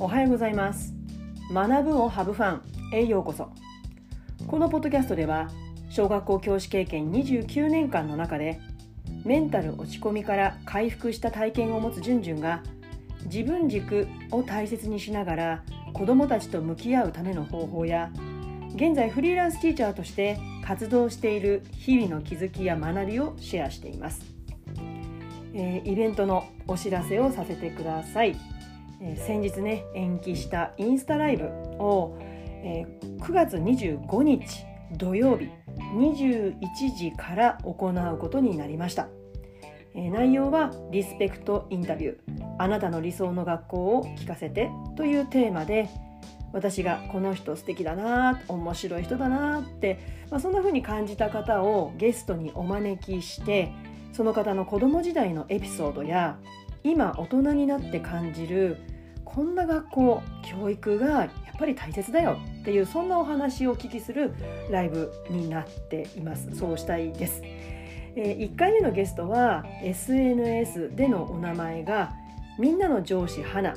おはようございます。学ぶをハブファンへようこそ。このポッドキャストでは小学校教師経験29年間の中でメンタル落ち込みから回復した体験を持つじゅんじゅんが自分軸を大切にしながら子どもたちと向き合うための方法や現在フリーランスティーチャーとして活動している日々の気づきや学びをシェアしています、えー、イベントのお知らせをさせてください、先日ね延期したインスタライブを、え、9月25日土曜日21時から行うことになりました、内容はリスペクトインタビュー。あなたの理想の学校を聞かせてというテーマで私がこの人素敵だな面白い人だなって、まあ、そんな風に感じた方をゲストにお招きしてその方の子供時代のエピソードや今大人になって感じるこんな学校教育がやっぱり大切だよっていうそんなお話をお聞きするライブになっています。そうしたいです、え、1回目のゲストは SNS でのお名前がみんなの上司花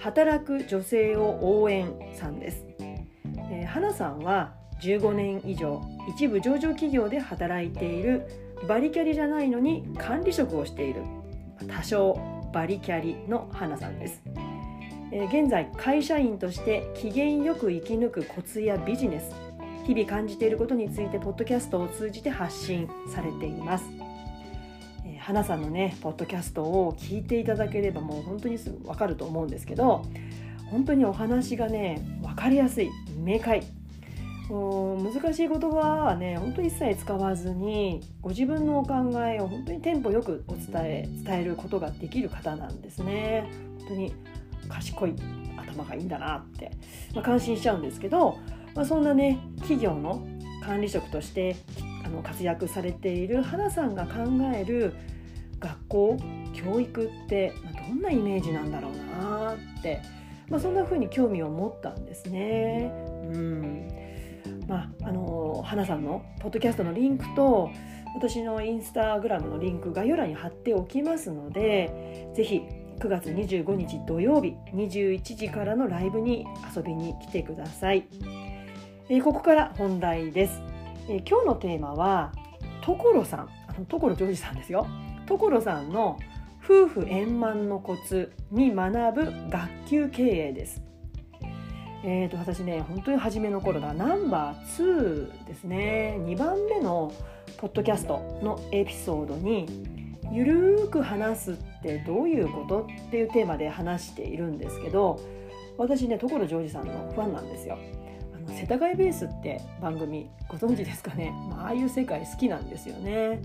働く女性を応援さんです、え、花さんは15年以上一部上場企業で働いているバリキャリじゃないのに管理職をしている。多少バリキャリの花さんです、えー、現在会社員として機嫌よく生き抜くコツやビジネス日々感じていることについてポッドキャストを通じて発信されています。花さんのねポッドキャストを聞いていただければもう本当にすぐ分かると思うんですけど本当にお話がね分かりやすい明快もう難しい言葉はね本当に一切使わずにご自分のお考えを本当にテンポよくお伝え伝えることができる方なんですね。本当に賢い頭がいいんだなって、まあ、感心しちゃうんですけど、まあ、そんなね企業の管理職としてあの活躍されている花さんが考える学校教育ってどんなイメージなんだろうなって、まあ、そんな風に興味を持ったんですね。うんまあ、あの花さんのポッドキャストのリンクと私のインスタグラムのリンク概要欄に貼っておきますので是非9月25日土曜日21時からのライブに遊びに来てください。えー、ここから本題です、えー、今日のテーマは所さんあの所ジョージさんですよ所さんの夫婦円満のコツに学ぶ学級経営です。えーと、私ね本当に初めの頃だナンバー2ですね2番目のポッドキャストのエピソードに「ゆるーく話すってどういうこと?」っていうテーマで話しているんですけど私ね所ジョージさんのファンなんですよ。あの世田谷ベースって番組ご存知ですかね、まあ、ああいう世界好きなんですよね。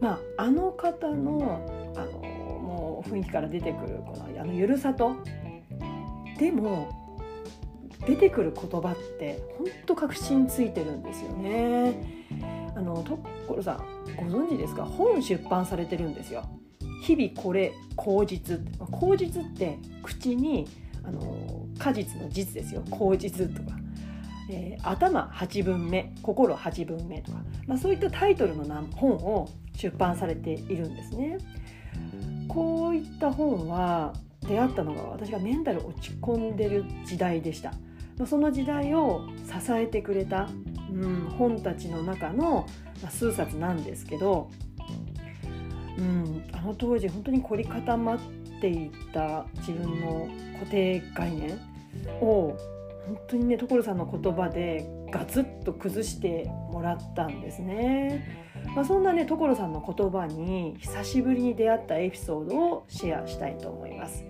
まあ、あの方のあのもう雰囲気から出てくるこのあのゆるさとでも出てくる言葉って本当確信ついてるんですよね。あの所さんご存知ですか？本出版されてるんですよ。日々これ口実口実って口にあの果実の実ですよ口実とか、えー、頭8分目心8分目とか、まあ、そういったタイトルの本を出版されているんですね。こういった本は出会ったのが私がメンタル落ち込んでる時代でした。その時代を支えてくれた、うん、本たちの中の数冊なんですけど、うん、あの当時本当に凝り固まっていた自分の固定概念を本当にね所さんの言葉でガツッと崩してもらったんですね。まあ、そんなね所さんの言葉に久しぶりに出会ったエピソードをシェアしたいと思います。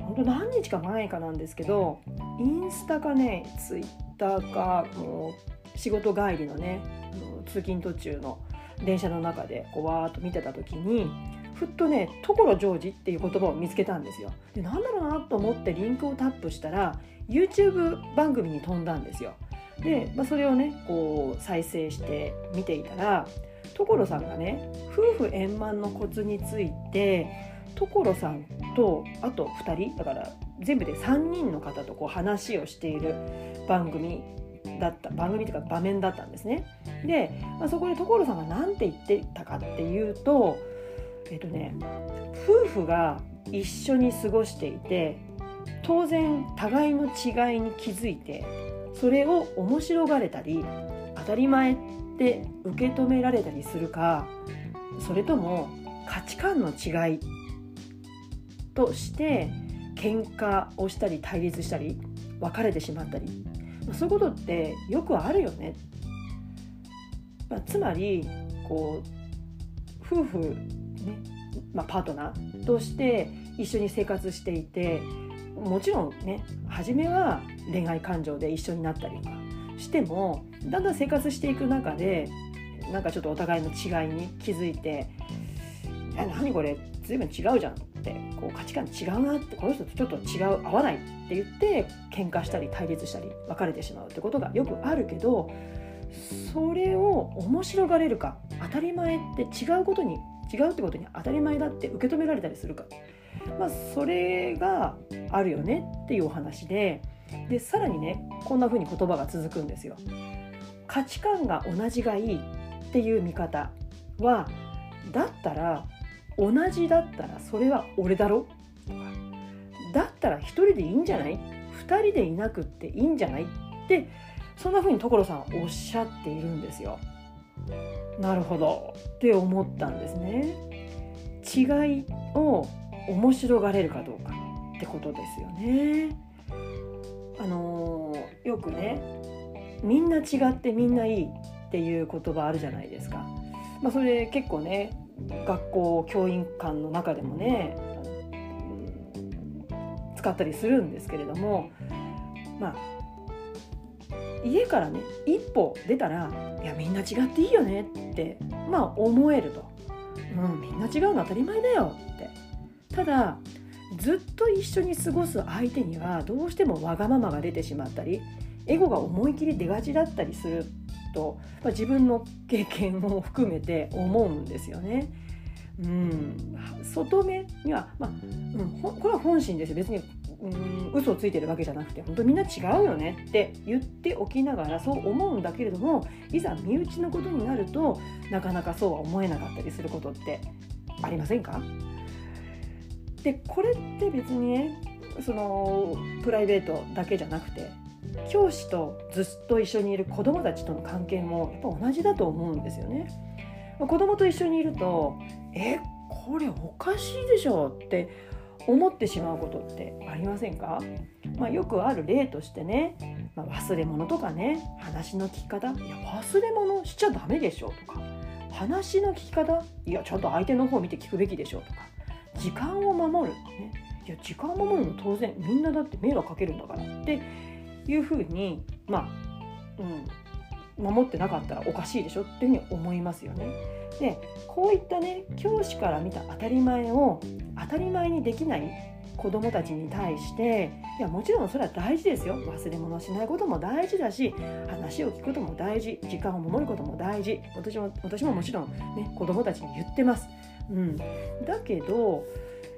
本当何日か前かなんですけどインスタかねツイッターかもう仕事帰りのね通勤途中の電車の中でこうわーっと見てた時にふっとね「所ジョージ」っていう言葉を見つけたんですよ。でなんだろうなと思ってリンクをタップしたら YouTube 番組に飛んだんですよ。で、まあ、それをねこう再生して見ていたら所さんがね夫婦円満のコツについて所さんとあと2人だから全部で3人の方とこう話をしている番組だった番組というか場面だったんですね。で、まあ、そこで所さんが何て言ってたかっていうとえっとね夫婦が一緒に過ごしていて当然互いの違いに気づいてそれを面白がれたり当たり前って受け止められたりするかそれとも価値観の違いとして喧嘩をしたり対立したり別れてしまったりそういうことってよくあるよね。まあ、つまりこう夫婦、ねまあ、パートナーとして一緒に生活していてもちろんね初めは恋愛感情で一緒になったりとかしてもだんだん生活していく中でなんかちょっとお互いの違いに気づいて「え何これ？随分違うじゃん」こう価値観違うなってこの人とちょっと違う合わないって言って喧嘩したり対立したり別れてしまうってことがよくあるけどそれを面白がれるか当たり前って違うことに違うってことに当たり前だって受け止められたりするか、まあ、それがあるよねっていうお話ででさらにねこんな風に言葉が続くんですよ。価値観が同じがいいっていう見方はだったら同じだったらそれは俺だろ？だったら1人でいいんじゃない？2人でいなくっていいんじゃない？ってそんな風に所さんおっしゃっているんですよ。なるほどって思ったんですね。違いを面白がれるかどうかってことですよね。あのー、よくねみんな違ってみんないいっていう言葉あるじゃないですか。まあ、それ結構ね学校教員間の中でもね使ったりするんですけれどもまあ家からね一歩出たらいやみんな違っていいよねってまあ思えると、うん、みんな違うの当たり前だよって。ただずっと一緒に過ごす相手にはどうしてもわがままが出てしまったりエゴが思い切り出がちだったりすると、まあ、自分の経験も含めて思うんですよね。うん、外目には、まあうん、これは本心です別にうん嘘をついてるわけじゃなくて本当みんな違うよねって言っておきながらそう思うんだけれどもいざ身内のことになるとなかなかそうは思えなかったりすることってありませんか？でこれって別にねそのプライベートだけじゃなくて教師とずっと一緒にいる子どもたちとの関係もやっぱ同じだと思うんですよね。子供と一緒にいると「えこれおかしいでしょ」って思ってしまうことってありませんか、まあ、よくある例としてね、まあ、忘れ物とかね話の聞き方いや忘れ物しちゃダメでしょとか話の聞き方いやちゃんと相手の方を見て聞くべきでしょとか時間を守る、ね、いや時間を守るの当然みんなだって迷惑かけるんだからっていうふうにまあ、うん、守ってなかったらおかしいでしょっていうふうに思いますよね。でこういったね教師から見た当たり前を当たり前にできない子どもたちに対していやもちろんそれは大事ですよ忘れ物しないことも大事だし話を聞くことも大事時間を守ることも大事私も私ももちろん、ね、子どもたちに言ってます。うん、だけど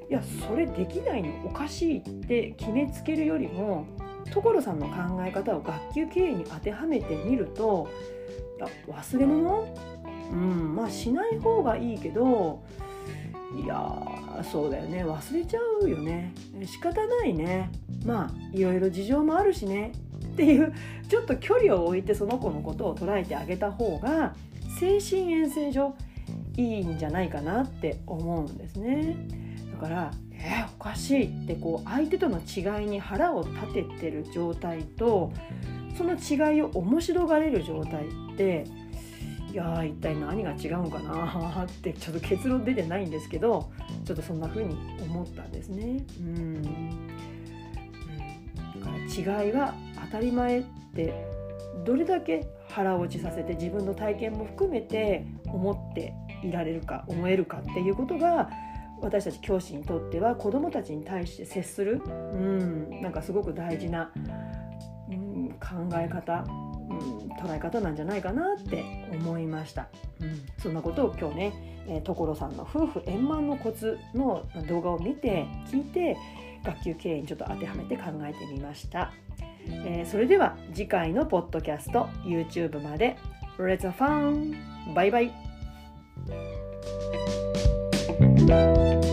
いやそれできないのおかしいって決めつけるよりも所さんの考え方を学級経営に当てはめてみると忘れ物？うんまあしない方がいいけどいやそうだよね。忘れちゃうよね。仕方ないね。まあいろいろ事情もあるしね。っていうちょっと距離を置いてその子のことを捉えてあげた方が精神衛生上いいんじゃないかなって思うんですね。だから、おかしいってこう相手との違いに腹を立ててる状態とその違いを面白がれる状態っていや一体何が違うかなってちょっと結論出てないんですけどちょっとそんな風に思ったんですね。うん、うん、だから違いは当たり前ってどれだけ腹落ちさせて自分の体験も含めて思っていられるか思えるかっていうことが私たち教師にとっては子どもたちに対して接する、うん、なんかすごく大事な、うん、考え方、うん、捉え方なんじゃないかなって思いました。うん、そんなことを今日ね、えー、所さんの夫婦円満のコツの動画を見て聞いて学級経営にちょっと当てはめて考えてみました。えー、それでは次回のポッドキャスト YouTube まで Let's have fun! バイバイ you